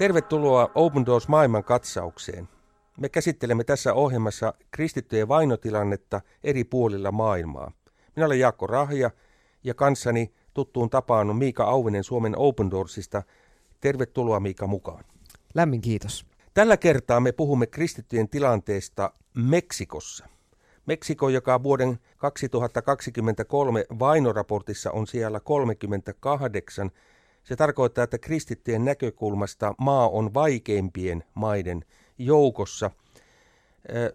Tervetuloa Open Doors maailman katsaukseen. Me käsittelemme tässä ohjelmassa kristittyjen vainotilannetta eri puolilla maailmaa. Minä olen Jaakko Rahja ja kanssani tuttuun tapaan on Miika Auvinen Suomen Open Doorsista. Tervetuloa Miika mukaan. Lämmin kiitos. Tällä kertaa me puhumme kristittyjen tilanteesta Meksikossa. Meksiko, joka vuoden 2023 vainoraportissa on siellä 38, se tarkoittaa, että kristittyjen näkökulmasta maa on vaikeimpien maiden joukossa.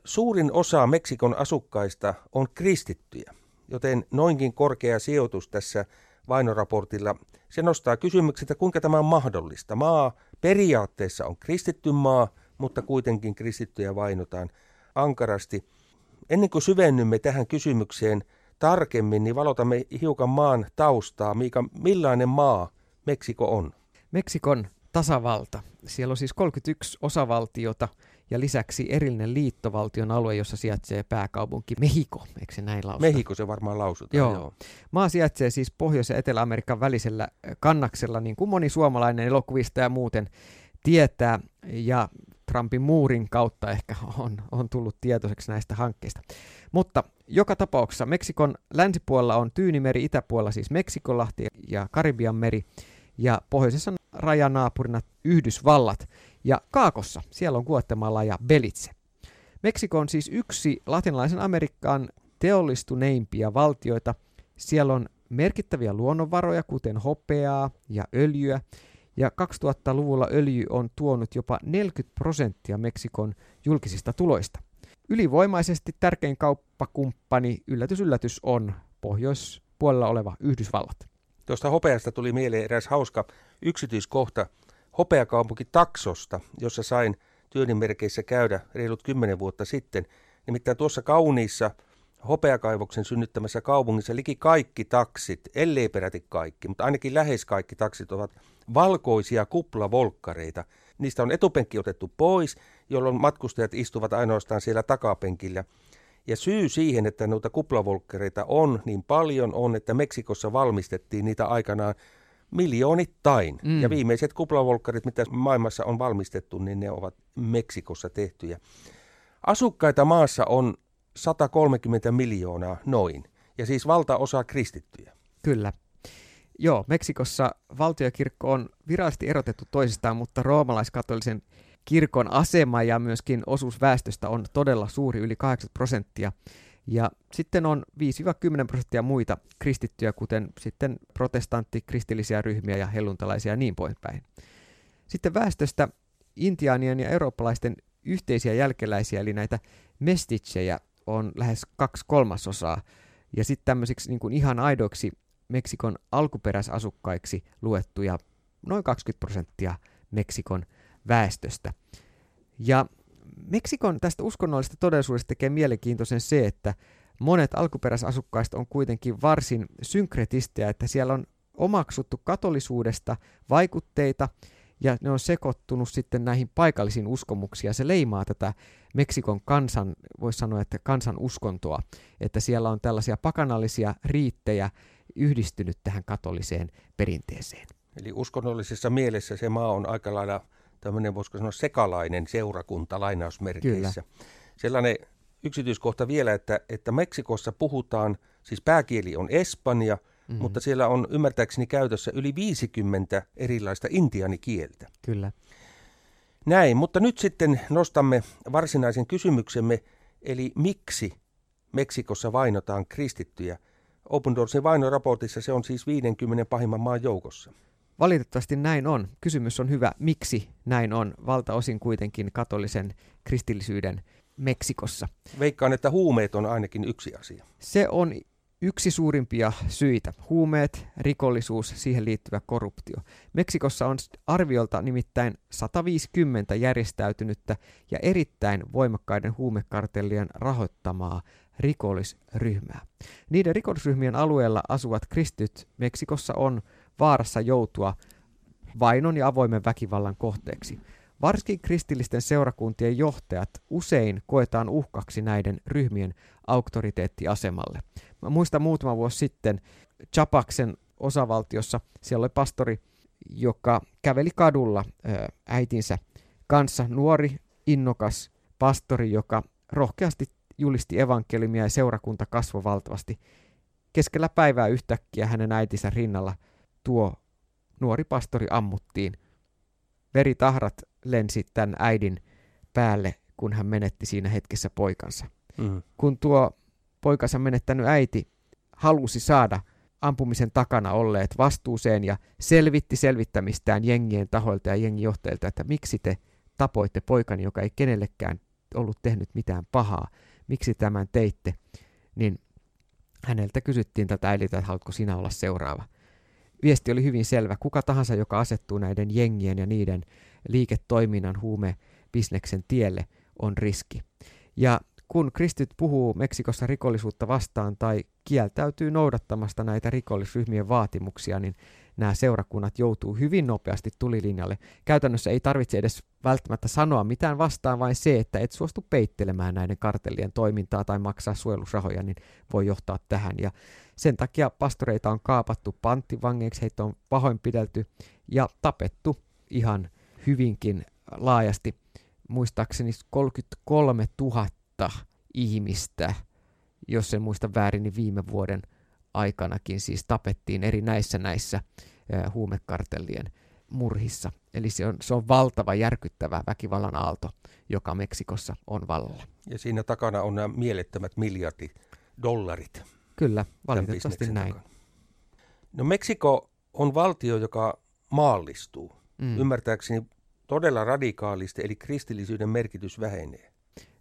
Suurin osa Meksikon asukkaista on kristittyjä, joten noinkin korkea sijoitus tässä vainoraportilla, se nostaa kysymyksen, että kuinka tämä on mahdollista. Maa periaatteessa on kristitty maa, mutta kuitenkin kristittyjä vainotaan ankarasti. Ennen kuin syvennymme tähän kysymykseen tarkemmin, niin valotamme hiukan maan taustaa. Miika, millainen maa Meksiko on? Meksikon tasavalta. Siellä on siis 31 osavaltiota ja lisäksi erillinen liittovaltion alue, jossa sijaitsee pääkaupunki Mehiko, eikö se näin lausuta? Mehiko se varmaan lausutaan, joo. joo. Maa sijaitsee siis Pohjois- ja Etelä-Amerikan välisellä kannaksella, niin kuin moni suomalainen elokuvista ja muuten tietää, ja Trumpin muurin kautta ehkä on, on tullut tietoiseksi näistä hankkeista. Mutta joka tapauksessa Meksikon länsipuolella on Tyynimeri, itäpuolella siis Meksikonlahti ja Karibian meri, ja pohjoisessa rajanaapurina Yhdysvallat, ja Kaakossa siellä on Guatemala ja Belize. Meksiko on siis yksi latinalaisen Amerikan teollistuneimpia valtioita. Siellä on merkittäviä luonnonvaroja, kuten hopeaa ja öljyä, ja 2000-luvulla öljy on tuonut jopa 40 prosenttia Meksikon julkisista tuloista. Ylivoimaisesti tärkein kauppakumppani, yllätys yllätys, on pohjoispuolella oleva Yhdysvallat. Tuosta hopeasta tuli mieleen eräs hauska yksityiskohta hopeakaupunki Taksosta, jossa sain työnimerkeissä käydä reilut kymmenen vuotta sitten. Nimittäin tuossa kauniissa hopeakaivoksen synnyttämässä kaupungissa liki kaikki taksit, ellei peräti kaikki, mutta ainakin lähes kaikki taksit ovat valkoisia kuplavolkkareita. Niistä on etupenkki otettu pois, jolloin matkustajat istuvat ainoastaan siellä takapenkillä. Ja syy siihen, että noita kuplavolkkareita on niin paljon, on, että Meksikossa valmistettiin niitä aikanaan miljoonittain. Mm. Ja viimeiset kuplavolkkarit, mitä maailmassa on valmistettu, niin ne ovat Meksikossa tehtyjä. Asukkaita maassa on 130 miljoonaa noin, ja siis valtaosa kristittyjä. Kyllä. Joo, Meksikossa valtiokirkko on virallisesti erotettu toisistaan, mutta roomalaiskatolisen kirkon asema ja myöskin osuus väestöstä on todella suuri, yli 80 prosenttia. Ja sitten on 5-10 prosenttia muita kristittyjä, kuten sitten protestantti, kristillisiä ryhmiä ja helluntalaisia ja niin poispäin. Sitten väestöstä intiaanien ja eurooppalaisten yhteisiä jälkeläisiä, eli näitä mestitsejä, on lähes kaksi kolmasosaa. Ja sitten tämmöisiksi niin kuin ihan aidoiksi Meksikon alkuperäisasukkaiksi luettuja noin 20 prosenttia Meksikon väestöstä. Ja Meksikon tästä uskonnollisesta todellisuudesta tekee mielenkiintoisen se, että monet alkuperäisasukkaista on kuitenkin varsin synkretistejä, että siellä on omaksuttu katolisuudesta vaikutteita ja ne on sekoittunut sitten näihin paikallisiin uskomuksiin ja se leimaa tätä Meksikon kansan, voisi sanoa, että kansan uskontoa, että siellä on tällaisia pakanallisia riittejä yhdistynyt tähän katoliseen perinteeseen. Eli uskonnollisessa mielessä se maa on aika lailla tämmöinen, voisiko sanoa, sekalainen seurakunta lainausmerkeissä. Kyllä. Sellainen yksityiskohta vielä, että, että Meksikossa puhutaan, siis pääkieli on espanja, mm-hmm. mutta siellä on ymmärtääkseni käytössä yli 50 erilaista intianikieltä. Kyllä. Näin, mutta nyt sitten nostamme varsinaisen kysymyksemme, eli miksi Meksikossa vainotaan kristittyjä? Open Doorsin vainoraportissa se on siis 50 pahimman maan joukossa. Valitettavasti näin on. Kysymys on hyvä, miksi näin on, valtaosin kuitenkin katolisen kristillisyyden Meksikossa. Veikkaan, että huumeet on ainakin yksi asia. Se on yksi suurimpia syitä. Huumeet, rikollisuus, siihen liittyvä korruptio. Meksikossa on arviolta nimittäin 150 järjestäytynyttä ja erittäin voimakkaiden huumekartellien rahoittamaa rikollisryhmää. Niiden rikollisryhmien alueella asuvat kristyt Meksikossa on vaarassa joutua vainon ja avoimen väkivallan kohteeksi. Varsinkin kristillisten seurakuntien johtajat usein koetaan uhkaksi näiden ryhmien auktoriteettiasemalle. Mä muistan muutama vuosi sitten Chapaksen osavaltiossa, siellä oli pastori joka käveli kadulla äitinsä kanssa, nuori, innokas pastori, joka rohkeasti julisti evankeliumia ja seurakunta kasvoi valtavasti. Keskellä päivää yhtäkkiä hänen äitinsä rinnalla tuo nuori pastori ammuttiin. Veritahrat lensi tämän äidin päälle, kun hän menetti siinä hetkessä poikansa. Mm. Kun tuo poikansa menettänyt äiti halusi saada ampumisen takana olleet vastuuseen ja selvitti selvittämistään jengien tahoilta ja jengijohtajilta, että miksi te tapoitte poikani, joka ei kenellekään ollut tehnyt mitään pahaa, miksi tämän teitte, niin häneltä kysyttiin tätä äidiltä, että haluatko sinä olla seuraava. Viesti oli hyvin selvä. Kuka tahansa, joka asettuu näiden jengien ja niiden liiketoiminnan huume bisneksen tielle, on riski. Ja kun kristit puhuu Meksikossa rikollisuutta vastaan tai kieltäytyy noudattamasta näitä rikollisryhmien vaatimuksia, niin nämä seurakunnat joutuu hyvin nopeasti tulilinjalle. Käytännössä ei tarvitse edes välttämättä sanoa mitään vastaan, vain se, että et suostu peittelemään näiden kartellien toimintaa tai maksaa suojelusrahoja, niin voi johtaa tähän. Ja sen takia pastoreita on kaapattu panttivangeiksi, heitä on pahoinpidelty ja tapettu ihan hyvinkin laajasti. Muistaakseni 33 000 ihmistä, jos en muista väärin, niin viime vuoden aikanakin siis tapettiin eri näissä näissä huumekartellien murhissa. Eli se on, se on valtava, järkyttävä väkivallan aalto, joka Meksikossa on vallalla. Ja siinä takana on nämä mielettömät miljardit dollarit. Kyllä, valitettavasti näin. Takana. No Meksiko on valtio, joka maallistuu. Mm. Ymmärtääkseni todella radikaalisti, eli kristillisyyden merkitys vähenee.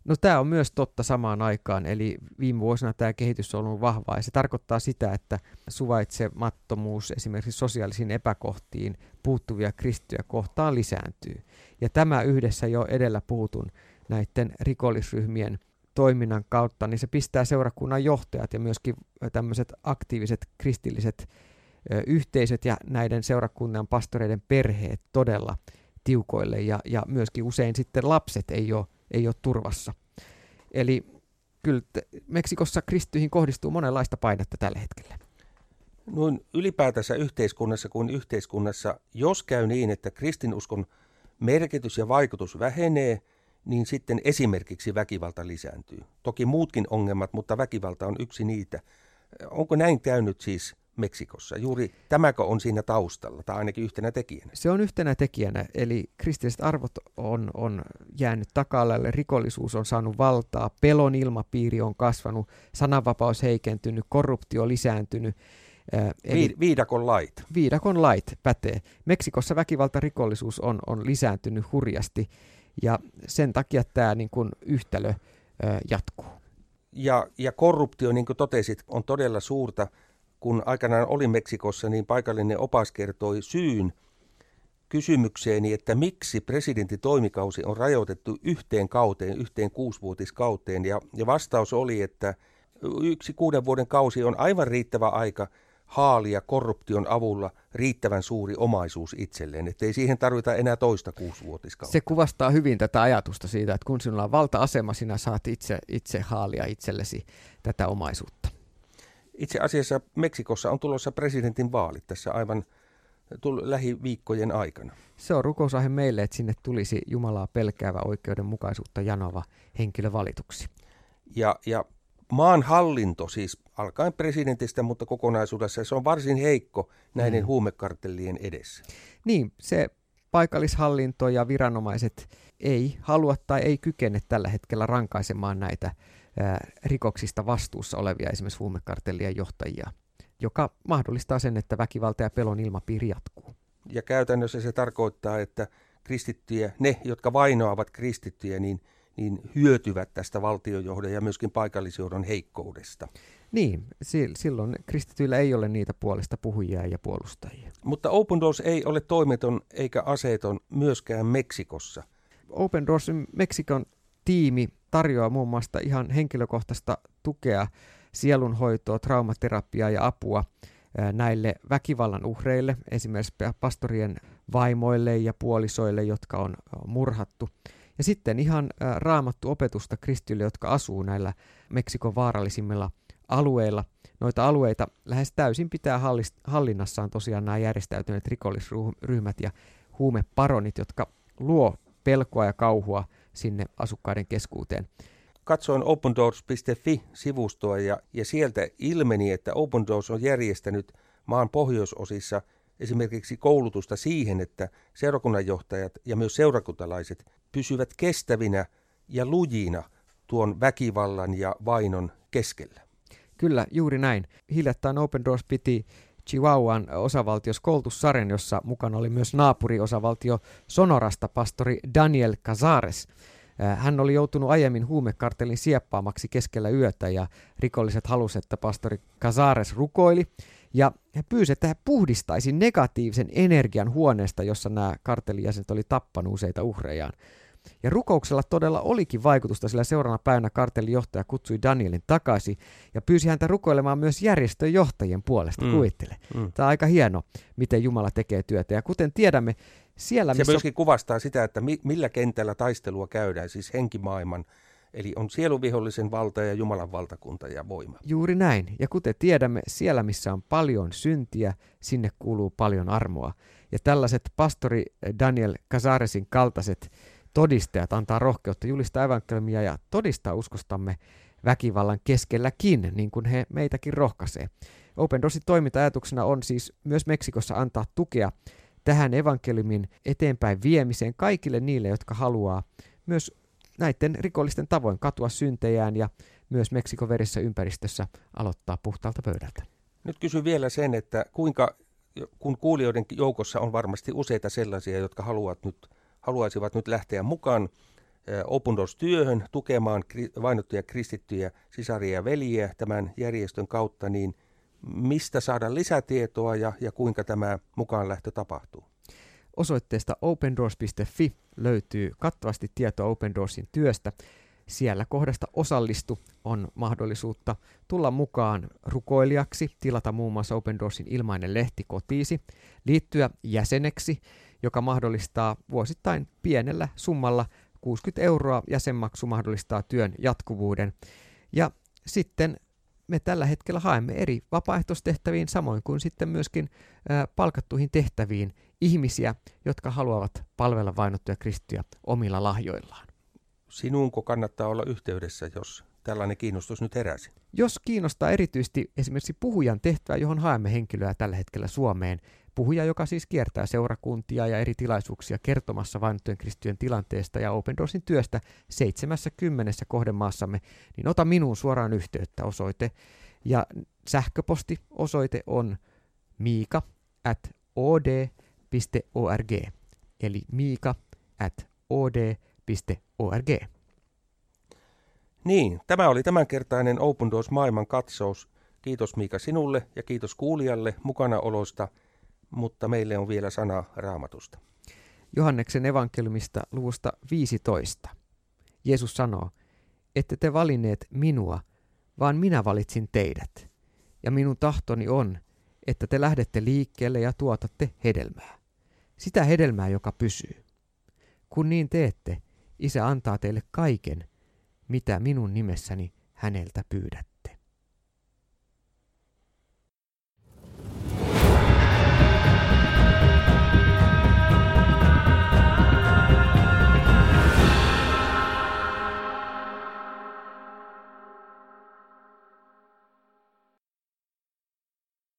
No tämä on myös totta samaan aikaan, eli viime vuosina tämä kehitys on ollut vahvaa ja se tarkoittaa sitä, että suvaitsemattomuus esimerkiksi sosiaalisiin epäkohtiin puuttuvia kristittyjä kohtaan lisääntyy. Ja tämä yhdessä jo edellä puhutun näiden rikollisryhmien toiminnan kautta, niin se pistää seurakunnan johtajat ja myöskin tämmöiset aktiiviset kristilliset ö, yhteisöt ja näiden seurakunnan pastoreiden perheet todella tiukoille ja, ja myöskin usein sitten lapset ei ole ei ole turvassa. Eli kyllä Meksikossa kristyihin kohdistuu monenlaista painetta tällä hetkellä. Noin ylipäätänsä yhteiskunnassa kuin yhteiskunnassa, jos käy niin, että kristinuskon merkitys ja vaikutus vähenee, niin sitten esimerkiksi väkivalta lisääntyy. Toki muutkin ongelmat, mutta väkivalta on yksi niitä. Onko näin käynyt siis Meksikossa. Juuri tämäkö on siinä taustalla, tai ainakin yhtenä tekijänä? Se on yhtenä tekijänä, eli kristilliset arvot on, on jäänyt taka-alalle, rikollisuus on saanut valtaa, pelon ilmapiiri on kasvanut, sananvapaus heikentynyt, korruptio lisääntynyt. Äh, eli viidakon lait. Viidakon lait pätee. Meksikossa väkivaltarikollisuus on, on lisääntynyt hurjasti, ja sen takia tämä niin kuin, yhtälö äh, jatkuu. Ja, ja korruptio, niin kuin totesit, on todella suurta kun aikanaan olin Meksikossa, niin paikallinen opas kertoi syyn kysymykseeni, että miksi presidentin toimikausi on rajoitettu yhteen kauteen, yhteen kuusivuotiskauteen. Ja, ja vastaus oli, että yksi kuuden vuoden kausi on aivan riittävä aika haalia korruption avulla riittävän suuri omaisuus itselleen, ettei siihen tarvita enää toista kuusivuotiskautta. Se kuvastaa hyvin tätä ajatusta siitä, että kun sinulla on valta-asema, sinä saat itse, itse haalia itsellesi tätä omaisuutta. Itse asiassa Meksikossa on tulossa presidentin vaalit tässä aivan lähiviikkojen aikana. Se on rukousaihe meille, että sinne tulisi Jumalaa pelkäävä oikeudenmukaisuutta janova henkilö valituksi. Ja, ja maan hallinto siis alkaen presidentistä, mutta kokonaisuudessa se on varsin heikko näiden mm. huumekartellien edessä. Niin, se paikallishallinto ja viranomaiset ei halua tai ei kykene tällä hetkellä rankaisemaan näitä rikoksista vastuussa olevia esimerkiksi huumekartellien johtajia, joka mahdollistaa sen, että väkivalta ja pelon ilmapiiri jatkuu. Ja käytännössä se tarkoittaa, että kristittyjä, ne, jotka vainoavat kristittyjä, niin, niin hyötyvät tästä valtiojohdon ja myöskin paikallisjohdon heikkoudesta. Niin, silloin kristityillä ei ole niitä puolesta puhujia ja puolustajia. Mutta Open Doors ei ole toimeton eikä aseeton myöskään Meksikossa. Open Doors Meksikon tiimi tarjoaa muun muassa ihan henkilökohtaista tukea, sielunhoitoa, traumaterapiaa ja apua näille väkivallan uhreille, esimerkiksi pastorien vaimoille ja puolisoille, jotka on murhattu. Ja sitten ihan raamattu opetusta kristille, jotka asuu näillä Meksikon vaarallisimmilla alueilla. Noita alueita lähes täysin pitää hallinnassaan tosiaan nämä järjestäytyneet rikollisryhmät ja huumeparonit, jotka luo pelkoa ja kauhua sinne asukkaiden keskuuteen. Katsoin opendoors.fi-sivustoa ja, ja sieltä ilmeni, että Open Doors on järjestänyt maan pohjoisosissa esimerkiksi koulutusta siihen, että seurakunnanjohtajat ja myös seurakuntalaiset pysyvät kestävinä ja lujina tuon väkivallan ja vainon keskellä. Kyllä, juuri näin. Hiljattain Open Doors piti Chihuahuan osavaltiossa koulutussarjan, jossa mukana oli myös naapuriosavaltio Sonorasta pastori Daniel Cazares. Äh, hän oli joutunut aiemmin huumekartelin sieppaamaksi keskellä yötä ja rikolliset halusivat, että pastori Cazares rukoili. Ja he pyysivät, että he puhdistaisi negatiivisen energian huoneesta, jossa nämä kartelijäsenet oli tappanut useita uhrejaan. Ja rukouksella todella olikin vaikutusta, sillä seuraavana päivänä kartellin johtaja kutsui Danielin takaisin ja pyysi häntä rukoilemaan myös järjestön johtajien puolesta, mm. kuvittele. Mm. Tämä on aika hieno, miten Jumala tekee työtä. Ja kuten tiedämme, siellä Se missä... myöskin kuvastaa sitä, että mi- millä kentällä taistelua käydään, siis henkimaailman Eli on sieluvihollisen valta ja Jumalan valtakunta ja voima. Juuri näin. Ja kuten tiedämme, siellä missä on paljon syntiä, sinne kuuluu paljon armoa. Ja tällaiset pastori Daniel Casaresin kaltaiset todistajat antaa rohkeutta julistaa evankeliumia ja todistaa uskostamme väkivallan keskelläkin, niin kuin he meitäkin rohkaisee. Open Doorsin toiminta-ajatuksena on siis myös Meksikossa antaa tukea tähän evankeliumin eteenpäin viemiseen kaikille niille, jotka haluaa myös näiden rikollisten tavoin katua syntejään ja myös Meksikon verissä ympäristössä aloittaa puhtaalta pöydältä. Nyt kysyn vielä sen, että kuinka, kun kuulijoiden joukossa on varmasti useita sellaisia, jotka haluavat nyt haluaisivat nyt lähteä mukaan Open Doors-työhön tukemaan vainottuja kristittyjä sisaria ja veljiä tämän järjestön kautta, niin mistä saada lisätietoa ja, ja kuinka tämä mukaan lähtö tapahtuu? Osoitteesta opendoors.fi löytyy kattavasti tietoa Open Doorsin työstä. Siellä kohdasta osallistu on mahdollisuutta tulla mukaan rukoilijaksi, tilata muun muassa Open Doorsin ilmainen lehti kotiisi, liittyä jäseneksi joka mahdollistaa vuosittain pienellä summalla 60 euroa jäsenmaksu mahdollistaa työn jatkuvuuden. Ja sitten me tällä hetkellä haemme eri vapaaehtoistehtäviin, samoin kuin sitten myöskin ä, palkattuihin tehtäviin ihmisiä, jotka haluavat palvella vainottuja kristittyjä omilla lahjoillaan. Sinuunko kannattaa olla yhteydessä, jos tällainen kiinnostus nyt heräsi? Jos kiinnostaa erityisesti esimerkiksi puhujan tehtävä, johon haemme henkilöä tällä hetkellä Suomeen, puhuja, joka siis kiertää seurakuntia ja eri tilaisuuksia kertomassa vainottujen kristittyjen tilanteesta ja Open Doorsin työstä 70 kohdemaassamme, niin ota minuun suoraan yhteyttä osoite. Ja sähköpostiosoite on miika at od.org, eli miika at od.org. Niin, tämä oli tämänkertainen Open Doors maailman katsaus. Kiitos Miika sinulle ja kiitos kuulijalle mukanaolosta – mutta meille on vielä sana raamatusta. Johanneksen evankeliumista luvusta 15. Jeesus sanoo, ette te valinneet minua, vaan minä valitsin teidät. Ja minun tahtoni on, että te lähdette liikkeelle ja tuotatte hedelmää. Sitä hedelmää, joka pysyy. Kun niin teette, isä antaa teille kaiken, mitä minun nimessäni häneltä pyydät.